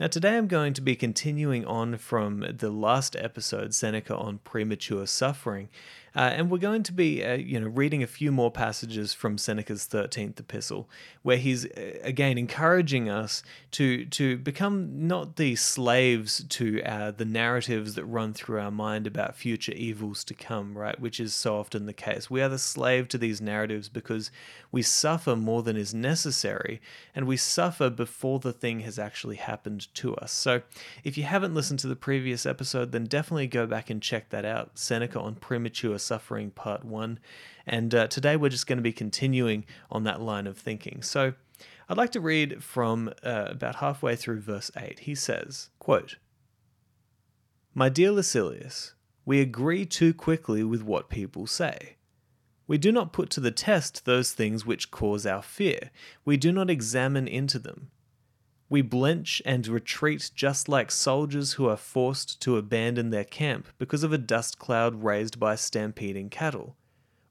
Now, today I'm going to be continuing on from the last episode, Seneca on premature suffering, uh, and we're going to be, uh, you know, reading a few more passages from Seneca's thirteenth epistle, where he's uh, again encouraging us to to become not the slaves to uh, the narratives that run through our mind about future evils to come, right? Which is so often the case. We are the slave to these narratives because we suffer more than is necessary, and we suffer before the thing has actually happened to us. So, if you haven't listened to the previous episode, then definitely go back and check that out. Seneca on premature Suffering Part 1. And uh, today we're just going to be continuing on that line of thinking. So I'd like to read from uh, about halfway through verse 8. He says, quote, My dear Lucilius, we agree too quickly with what people say. We do not put to the test those things which cause our fear. We do not examine into them. We blench and retreat just like soldiers who are forced to abandon their camp because of a dust cloud raised by stampeding cattle,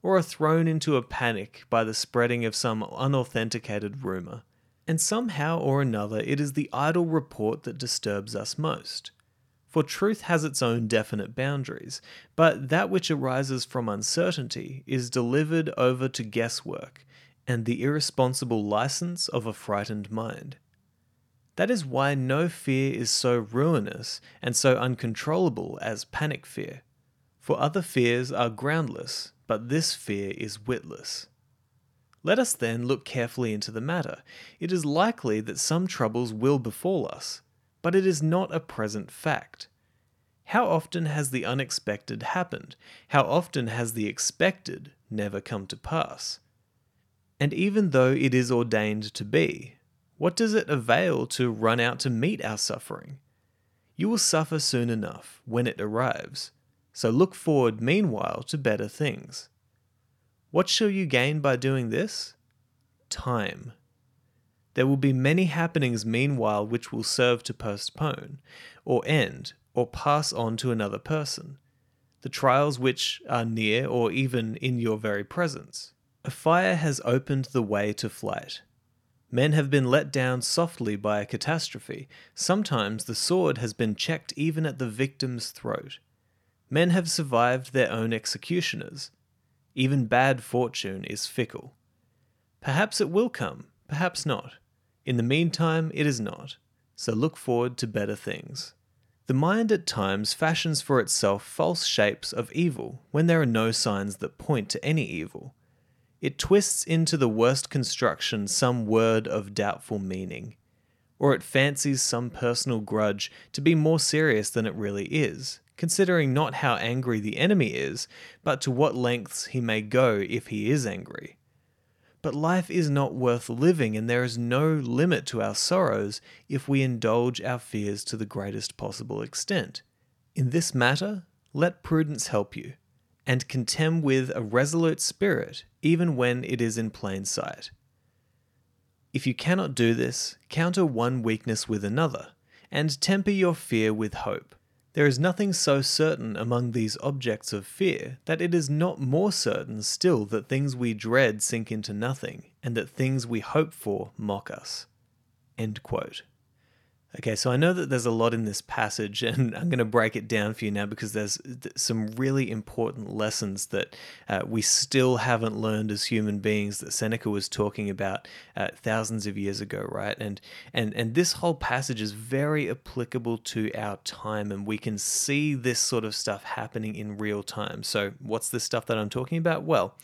or are thrown into a panic by the spreading of some unauthenticated rumour. And somehow or another, it is the idle report that disturbs us most. For truth has its own definite boundaries, but that which arises from uncertainty is delivered over to guesswork and the irresponsible license of a frightened mind. That is why no fear is so ruinous and so uncontrollable as panic fear. For other fears are groundless, but this fear is witless. Let us then look carefully into the matter. It is likely that some troubles will befall us, but it is not a present fact. How often has the unexpected happened? How often has the expected never come to pass? And even though it is ordained to be, what does it avail to run out to meet our suffering? You will suffer soon enough when it arrives, so look forward meanwhile to better things. What shall you gain by doing this? Time. There will be many happenings meanwhile which will serve to postpone, or end, or pass on to another person. The trials which are near or even in your very presence. A fire has opened the way to flight. Men have been let down softly by a catastrophe. Sometimes the sword has been checked even at the victim's throat. Men have survived their own executioners. Even bad fortune is fickle. Perhaps it will come, perhaps not. In the meantime, it is not. So look forward to better things. The mind at times fashions for itself false shapes of evil when there are no signs that point to any evil. It twists into the worst construction some word of doubtful meaning, or it fancies some personal grudge to be more serious than it really is, considering not how angry the enemy is, but to what lengths he may go if he is angry. But life is not worth living, and there is no limit to our sorrows if we indulge our fears to the greatest possible extent. In this matter, let prudence help you and contend with a resolute spirit, even when it is in plain sight. If you cannot do this, counter one weakness with another, and temper your fear with hope. There is nothing so certain among these objects of fear that it is not more certain still that things we dread sink into nothing, and that things we hope for mock us. Okay, so I know that there's a lot in this passage, and I'm going to break it down for you now because there's some really important lessons that uh, we still haven't learned as human beings that Seneca was talking about uh, thousands of years ago, right? And and and this whole passage is very applicable to our time, and we can see this sort of stuff happening in real time. So, what's the stuff that I'm talking about? Well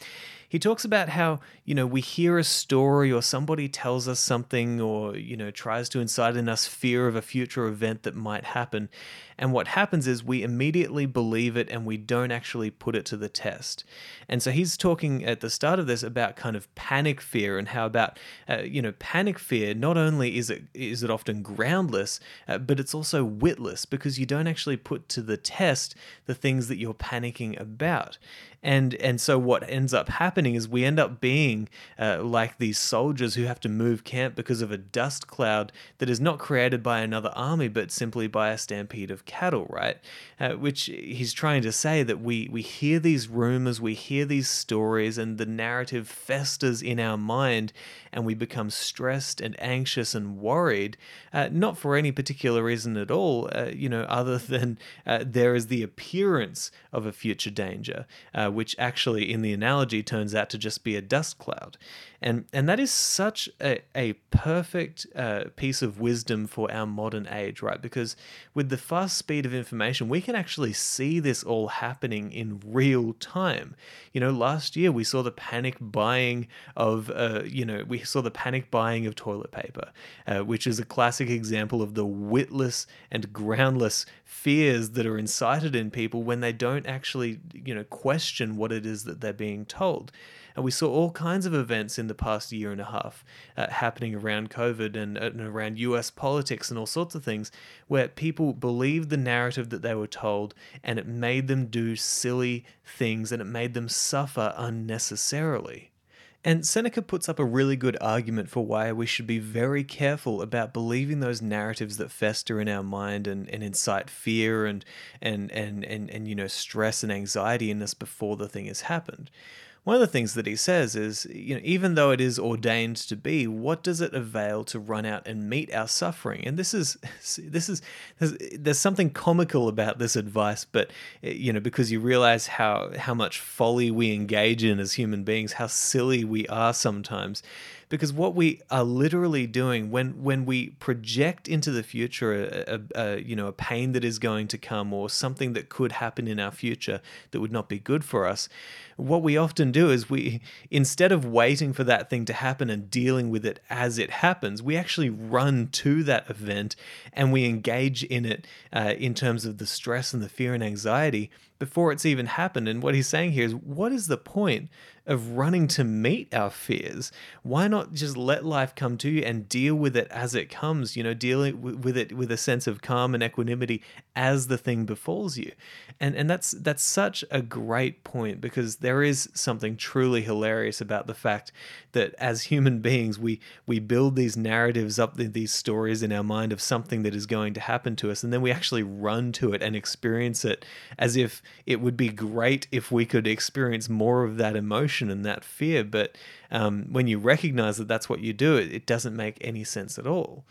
he talks about how, you know, we hear a story or somebody tells us something or, you know, tries to incite in us fear of a future event that might happen. And what happens is we immediately believe it and we don't actually put it to the test. And so he's talking at the start of this about kind of panic fear and how about, uh, you know, panic fear, not only is it, is it often groundless, uh, but it's also witless because you don't actually put to the test the things that you're panicking about and and so what ends up happening is we end up being uh, like these soldiers who have to move camp because of a dust cloud that is not created by another army but simply by a stampede of cattle right? Uh, which he's trying to say that we we hear these rumors we hear these stories and the narrative festers in our mind and we become stressed and anxious and worried uh, not for any particular reason at all uh, you know other than uh, there is the appearance of a future danger uh, which actually, in the analogy, turns out to just be a dust cloud. And, and that is such a, a perfect uh, piece of wisdom for our modern age, right? Because with the fast speed of information, we can actually see this all happening in real time. You know, last year we saw the panic buying of, uh, you know, we saw the panic buying of toilet paper, uh, which is a classic example of the witless and groundless fears that are incited in people when they don't actually, you know, question what it is that they're being told. And we saw all kinds of events in the past year and a half uh, happening around COVID and, and around US politics and all sorts of things where people believed the narrative that they were told and it made them do silly things and it made them suffer unnecessarily. And Seneca puts up a really good argument for why we should be very careful about believing those narratives that fester in our mind and, and incite fear and, and, and, and, and, you know, stress and anxiety in us before the thing has happened one of the things that he says is, you know, even though it is ordained to be, what does it avail to run out and meet our suffering? And this is, this is, there's, there's something comical about this advice, but eh, you know, because you realize how how much folly we engage in as human beings, how silly we are sometimes because what we are literally doing when when we project into the future a, a, a, you know a pain that is going to come or something that could happen in our future that would not be good for us what we often do is we instead of waiting for that thing to happen and dealing with it as it happens we actually run to that event and we engage in it uh, in terms of the stress and the fear and anxiety before it's even happened. And what he's saying here is what is the point of running to meet our fears. Why not just let life come to you and deal with it as it comes, you know, dealing with it with a sense of calm and equanimity as the thing befalls you. And and that's that's such a great point because there is something truly hilarious about the fact that as human beings we we build these narratives up these stories in our mind of something that is going to happen to us and then we actually run to it and experience it as if it would be great if we could experience more of that emotion emotion and that fear. But um, when you recognize that that's what you do, it, it doesn't make any sense at all.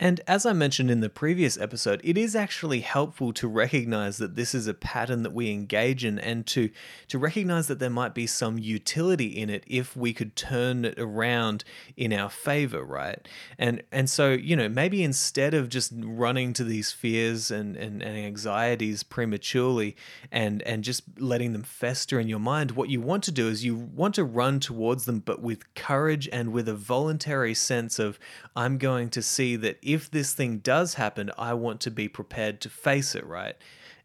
And as I mentioned in the previous episode, it is actually helpful to recognize that this is a pattern that we engage in and to, to recognize that there might be some utility in it if we could turn it around in our favor, right? And and so, you know, maybe instead of just running to these fears and, and, and anxieties prematurely and, and just letting them fester in your mind, what you want to do is you want to run towards them, but with courage and with a voluntary sense of, I'm going to see that if this thing does happen, I want to be prepared to face it, right?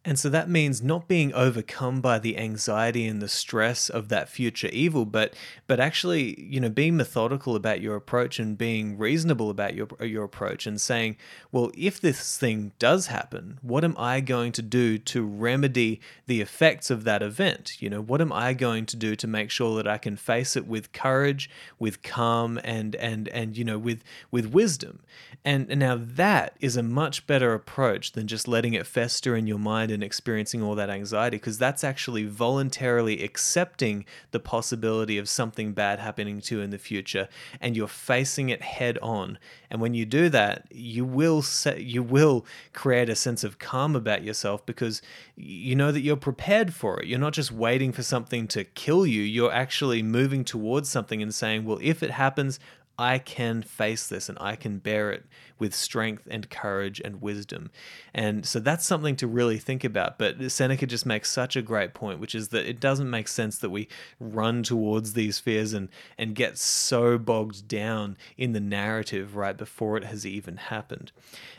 And so that means not being overcome by the anxiety and the stress of that future evil, but but actually, you know, being methodical about your approach and being reasonable about your your approach and saying, well, if this thing does happen, what am I going to do to remedy the effects of that event? You know, what am I going to do to make sure that I can face it with courage, with calm and and and you know, with with wisdom. And, and now that is a much better approach than just letting it fester in your mind mind and experiencing all that anxiety because that's actually voluntarily accepting the possibility of something bad happening to you in the future and you're facing it head on. And when you do that you will set, you will create a sense of calm about yourself because you know that you're prepared for it. You're not just waiting for something to kill you you're actually moving towards something and saying well if it happens I can face this and I can bear it with strength and courage and wisdom. And so that's something to really think about. But Seneca just makes such a great point, which is that it doesn't make sense that we run towards these fears and, and get so bogged down in the narrative right before it has even happened.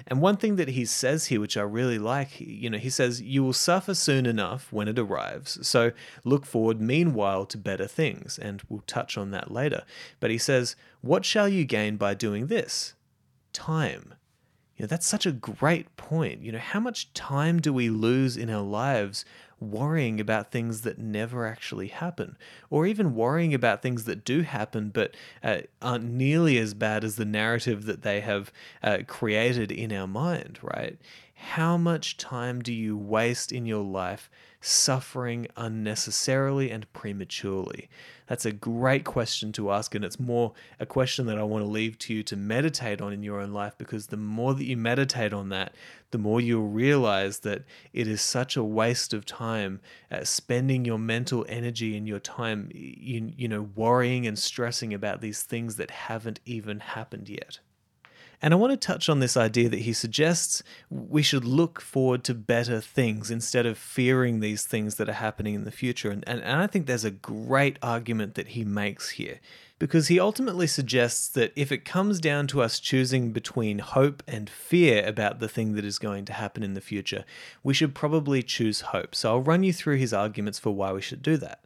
And one thing that he says here, which I really like, you know, he says, You will suffer soon enough when it arrives. So look forward meanwhile to better things. And we'll touch on that later. But he says, What shall you gain by doing this? time. You know, that's such a great point. You know, how much time do we lose in our lives worrying about things that never actually happen, or even worrying about things that do happen but uh, aren't nearly as bad as the narrative that they have uh, created in our mind, right? How much time do you waste in your life suffering unnecessarily and prematurely? That's a great question to ask, and it's more a question that I want to leave to you to meditate on in your own life because the more that you meditate on that, the more you'll realize that it is such a waste of time uh, spending your mental energy and your time, you, you know, worrying and stressing about these things that haven't even happened yet. And I want to touch on this idea that he suggests we should look forward to better things instead of fearing these things that are happening in the future. And, and, and I think there's a great argument that he makes here because he ultimately suggests that if it comes down to us choosing between hope and fear about the thing that is going to happen in the future, we should probably choose hope. So I'll run you through his arguments for why we should do that.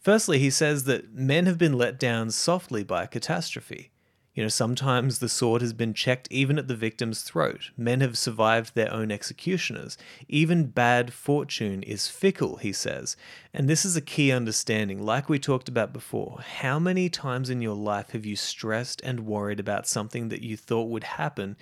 Firstly, he says that men have been let down softly by a catastrophe. You know, sometimes the sword has been checked even at the victim's throat. Men have survived their own executioners. Even bad fortune is fickle, he says. And this is a key understanding. Like we talked about before, how many times in your life have you stressed and worried about something that you thought would happen,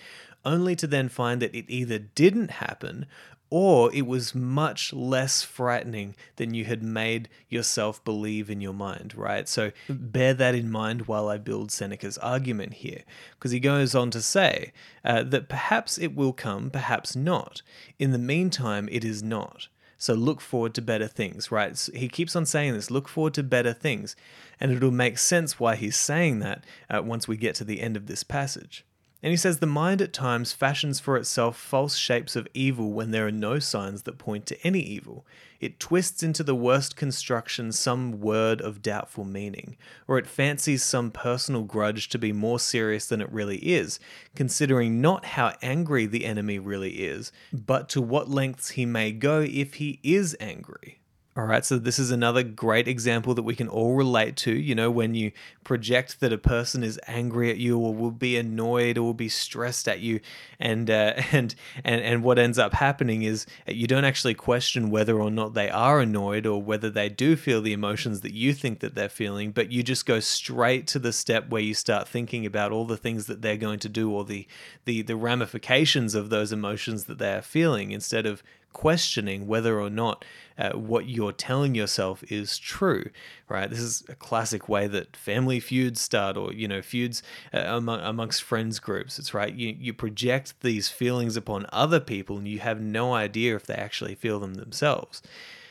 only to then find that it either didn't happen or it was much less frightening than you had made yourself believe in your mind, right? So bear that in mind while I build Seneca's argument here, because he goes on to say uh, that perhaps it will come, perhaps not. In the meantime, it is not. So look forward to better things, right? So he keeps on saying this look forward to better things. And it'll make sense why he's saying that uh, once we get to the end of this passage. And he says the mind at times fashions for itself false shapes of evil when there are no signs that point to any evil. It twists into the worst construction some word of doubtful meaning, or it fancies some personal grudge to be more serious than it really is, considering not how angry the enemy really is, but to what lengths he may go if he is angry. All right, so this is another great example that we can all relate to. You know, when you project that a person is angry at you, or will be annoyed, or will be stressed at you, and uh, and and and what ends up happening is you don't actually question whether or not they are annoyed, or whether they do feel the emotions that you think that they're feeling, but you just go straight to the step where you start thinking about all the things that they're going to do, or the the the ramifications of those emotions that they are feeling, instead of questioning whether or not uh, what you're telling yourself is true, right? This is a classic way that family feuds start, or you know, feuds uh, among, amongst friends groups. It's right. You you project these feelings upon other people, and you have no idea if they actually feel them themselves.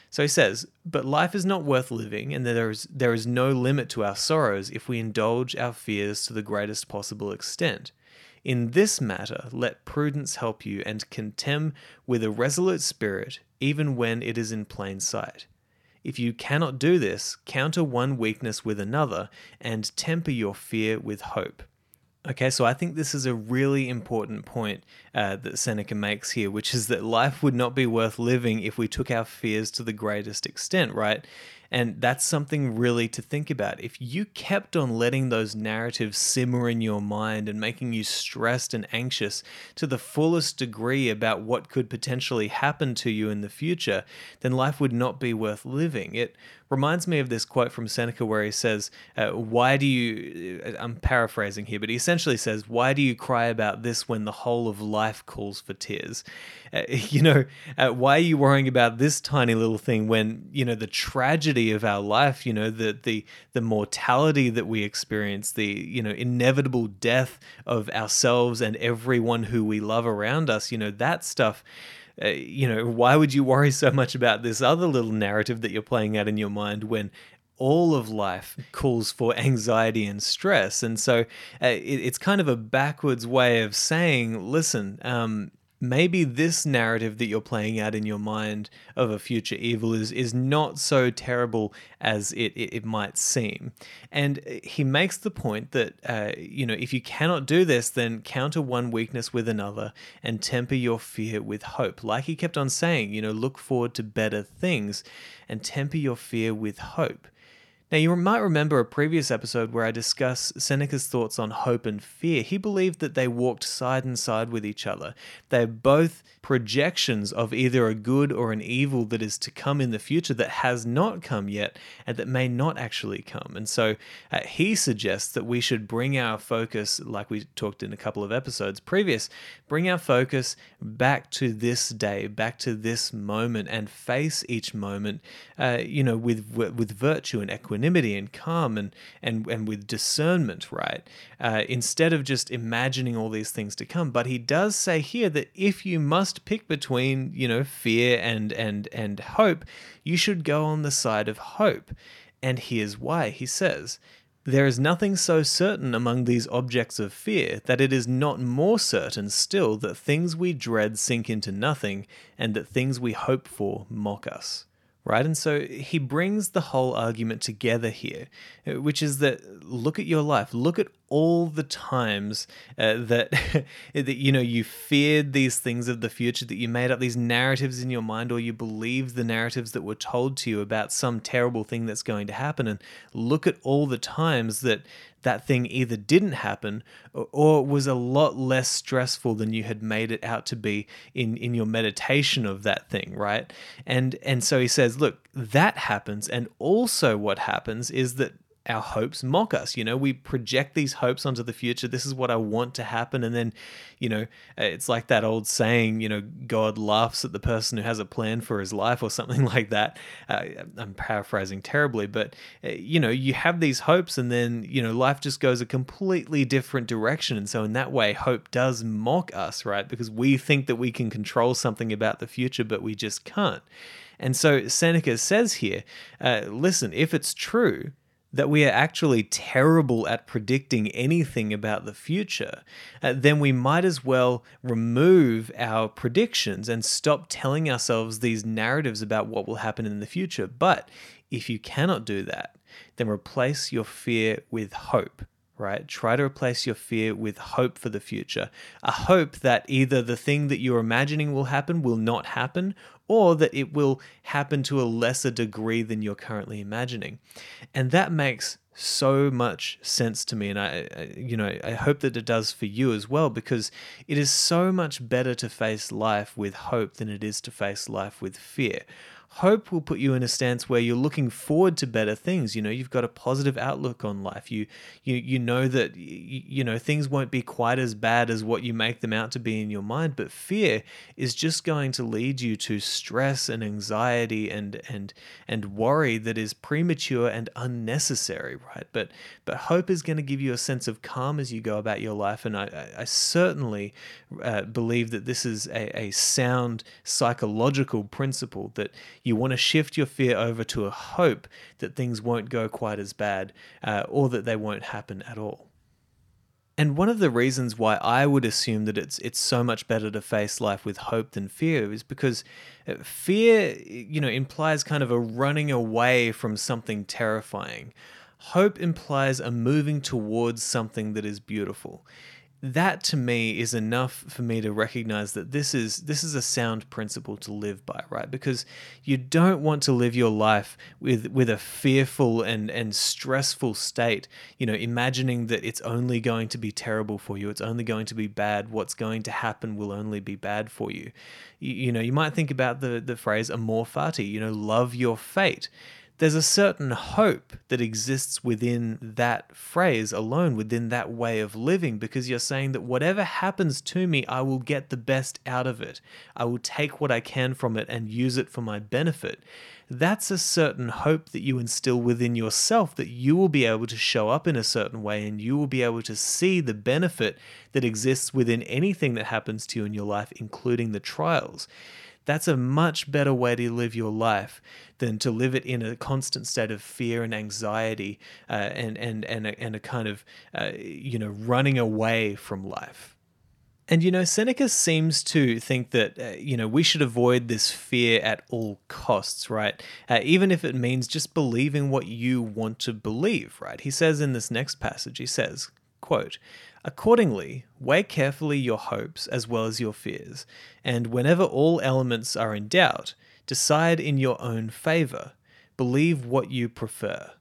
So he says, But life is not worth living, and there is, there is no limit to our sorrows if we indulge our fears to the greatest possible extent. In this matter, let prudence help you, and contemn with a resolute spirit, even when it is in plain sight. If you cannot do this, counter one weakness with another, and temper your fear with hope. Okay, so I think this is a really important point uh, that Seneca makes here, which is that life would not be worth living if we took our fears to the greatest extent, right? And that's something really to think about. If you kept on letting those narratives simmer in your mind and making you stressed and anxious to the fullest degree about what could potentially happen to you in the future, then life would not be worth living. It reminds me of this quote from Seneca where he says, uh, Why do you, uh, I'm paraphrasing here, but he essentially says, Why do you cry about this when the whole of life calls for tears? Uh, you know, uh, why are you worrying about this tiny little thing when, you know, the tragedy of our life, you know, the, the, the mortality that we experience, the, you know, inevitable death of ourselves and everyone who we love around us, you know, that stuff uh, you know, why would you worry so much about this other little narrative that you're playing out in your mind when all of life calls for anxiety and stress. And so uh, it, it's kind of a backwards way of saying, listen, um, maybe this narrative that you're playing out in your mind of a future evil is is not so terrible as it, it, it might seem. And he makes the point that uh, you know if you cannot do this, then counter one weakness with another and temper your fear with hope. Like he kept on saying, you know, look forward to better things and temper your fear with hope. Now, you might remember a previous episode where I discussed Seneca's thoughts on hope and fear. He believed that they walked side and side with each other. They're both projections of either a good or an evil that is to come in the future that has not come yet and that may not actually come. And so uh, he suggests that we should bring our focus, like we talked in a couple of episodes previous, bring our focus back to this day, back to this moment, and face each moment, uh, you know, with with virtue and equanimity and calm and and and with discernment, right? Uh, instead of just imagining all these things to come. But he does say here that if you must pick between, you know, fear and and and hope, you should go on the side of hope. And here's why. He says, there is nothing so certain among these objects of fear that it is not more certain still that things we dread sink into nothing, and that things we hope for mock us right? And so he brings the whole argument together here, uh, which is that look at your life, look at all the times uh, that that you know you feared these things of the future that you made up these narratives in your mind or you believed the narratives that were told to you about some terrible thing that's going to happen and look at all the times that that thing either didn't happen or, was a lot less stressful than you had made it out to be in in your meditation of that thing right? And and so he says look that happens and also what happens is that our hopes mock us. You know, we project these hopes onto the future. This is what I want to happen. And then, you know, it's like that old saying, you know, God laughs at the person who has a plan for his life or something like that. Uh, I'm paraphrasing terribly, but, uh, you know, you have these hopes and then, you know, life just goes a completely different direction. And so, in that way, hope does mock us, right? Because we think that we can control something about the future, but we just can't. And so Seneca says here, uh, listen, if it's true, that we are actually terrible at predicting anything about the future, uh, then we might as well remove our predictions and stop telling ourselves these narratives about what will happen in the future. But if you cannot do that, then replace your fear with hope right? Try to replace your fear with hope for the future. A hope that either the thing that you're imagining will happen will not happen, or that it will happen to a lesser degree than you're currently imagining. And that makes so much sense to me and I, I, you know I hope that it does for you as well because it is so much better to face life with hope than it is to face life with fear hope will put you in a stance where you're looking forward to better things. You know you've got a positive outlook on life. You you you know that you, know things won't be quite as bad as what you make them out to be in your mind but fear is just going to lead you to stress and anxiety and and and worry that is premature and unnecessary right? But but hope is going to give you a sense of calm as you go about your life and i i certainly uh, believe that this is a, a sound psychological principle that you want to shift your fear over to a hope that things won't go quite as bad uh, or that they won't happen at all. And one of the reasons why I would assume that it's it's so much better to face life with hope than fear is because uh, fear, you know, implies kind of a running away from something terrifying. Hope implies a moving towards something that is beautiful that to me is enough for me to recognize that this is this is a sound principle to live by right? Because you don't want to live your life with with a fearful and and stressful state you know imagining that it's only going to be terrible for you it's only going to be bad what's going to happen will only be bad for you. You, you know you might think about the the phrase amor fati you know love your fate there's a certain hope that exists within that phrase alone, within that way of living, because you're saying that whatever happens to me, I will get the best out of it. I will take what I can from it and use it for my benefit. That's a certain hope that you instill within yourself that you will be able to show up in a certain way and you will be able to see the benefit that exists within anything that happens to you in your life, including the trials That's a much better way to live your life than to live it in a constant state of fear and anxiety uh, and, and, and, a, and a kind of, uh, you know, running away from life. And you know, Seneca seems to think that uh, you know we should avoid this fear at all costs, right? Uh, even if it means just believing what you want to believe, right? He says in this next passage, he says, "quote Accordingly, weigh carefully your hopes as well as your fears, and whenever all elements are in doubt, decide in your own favor. Believe what you prefer."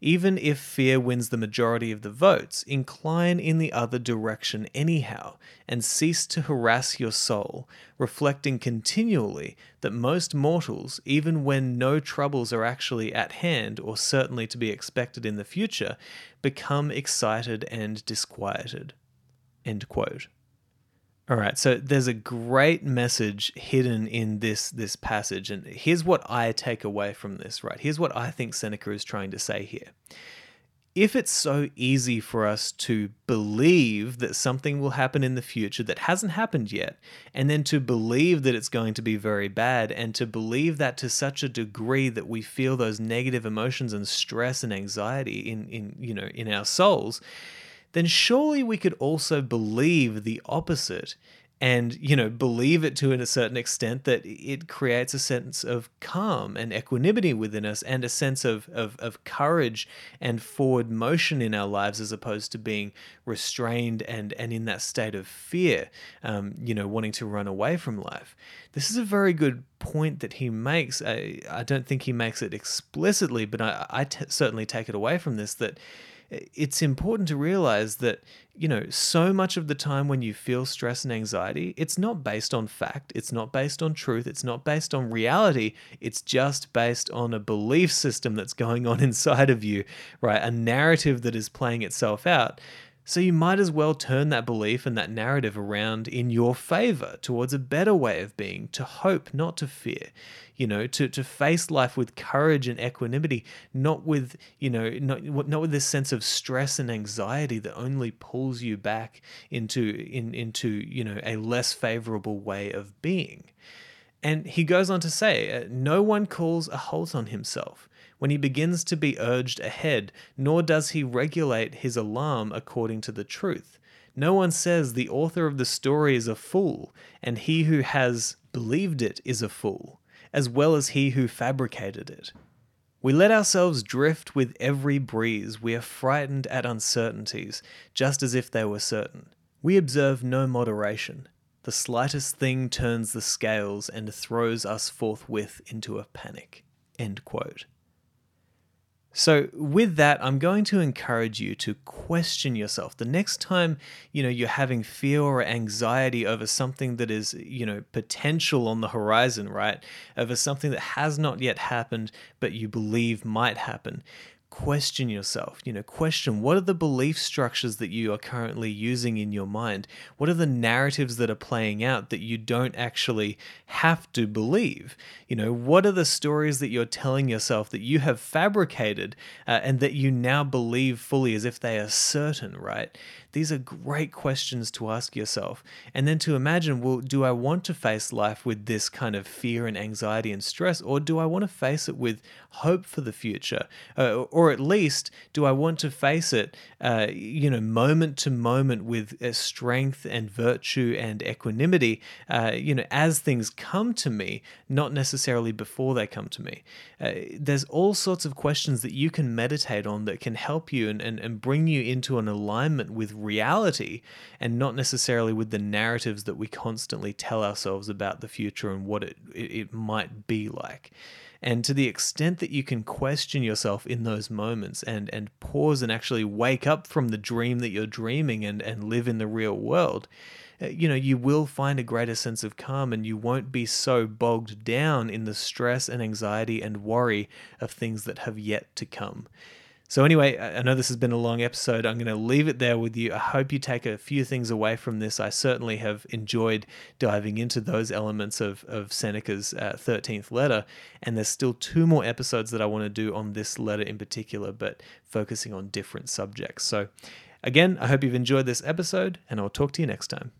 Even if fear wins the majority of the votes, incline in the other direction anyhow, and cease to harass your soul, reflecting continually that most mortals, even when no troubles are actually at hand or certainly to be expected in the future, become excited and disquieted. End quote. All right, so there's a great message hidden in this this passage, and here's what I take away from this. Right, here's what I think Seneca is trying to say here. If it's so easy for us to believe that something will happen in the future that hasn't happened yet, and then to believe that it's going to be very bad, and to believe that to such a degree that we feel those negative emotions and stress and anxiety in, in you know in our souls, then surely we could also believe the opposite and you know believe it to in a certain extent that it creates a sense of calm and equanimity within us and a sense of, of, of courage and forward motion in our lives as opposed to being restrained and and in that state of fear um, you know wanting to run away from life. This is a very good point that he makes. I, I don't think he makes it explicitly but I, I t- certainly take it away from this that it's important to realize that, you know, so much of the time when you feel stress and anxiety, it's not based on fact, it's not based on truth, it's not based on reality, it's just based on a belief system that's going on inside of you, right? A narrative that is playing itself out. So you might as well turn that belief and that narrative around in your favor towards a better way of being, to hope, not to fear. You know, to, to face life with courage and equanimity, not with, you know, not, not with this sense of stress and anxiety that only pulls you back into in, into, you know, a less favorable way of being. And he goes on to say, no one calls a halt on himself when he begins to be urged ahead, nor does he regulate his alarm according to the truth. No one says the author of the story is a fool, and he who has believed it is a fool, as well as he who fabricated it. We let ourselves drift with every breeze, we are frightened at uncertainties, just as if they were certain. We observe no moderation. The slightest thing turns the scales and throws us forthwith into a panic. End quote. So with that, I'm going to encourage you to question yourself. The next time, you know, you're having fear or anxiety over something that is, you know, potential on the horizon, right? Over something that has not yet happened but you believe might happen question yourself you know question what are the belief structures that you are currently using in your mind what are the narratives that are playing out that you don't actually have to believe you know what are the stories that you're telling yourself that you have fabricated uh, and that you now believe fully as if they are certain right these are great questions to ask yourself. And then to imagine, well, do I want to face life with this kind of fear and anxiety and stress, or do I want to face it with hope for the future? Uh, or at least, do I want to face it, uh, you know, moment to moment with uh, strength and virtue and equanimity, uh, you know, as things come to me, not necessarily before they come to me? Uh, there's all sorts of questions that you can meditate on that can help you and, and, and bring you into an alignment with reality and not necessarily with the narratives that we constantly tell ourselves about the future and what it, it might be like. And to the extent that you can question yourself in those moments and, and pause and actually wake up from the dream that you're dreaming and, and live in the real world, uh, you know, you will find a greater sense of calm and you won't be so bogged down in the stress and anxiety and worry of things that have yet to come. So, anyway, I know this has been a long episode. I'm going to leave it there with you. I hope you take a few things away from this. I certainly have enjoyed diving into those elements of, of Seneca's uh, 13th letter. And there's still two more episodes that I want to do on this letter in particular, but focusing on different subjects. So, again, I hope you've enjoyed this episode, and I'll talk to you next time.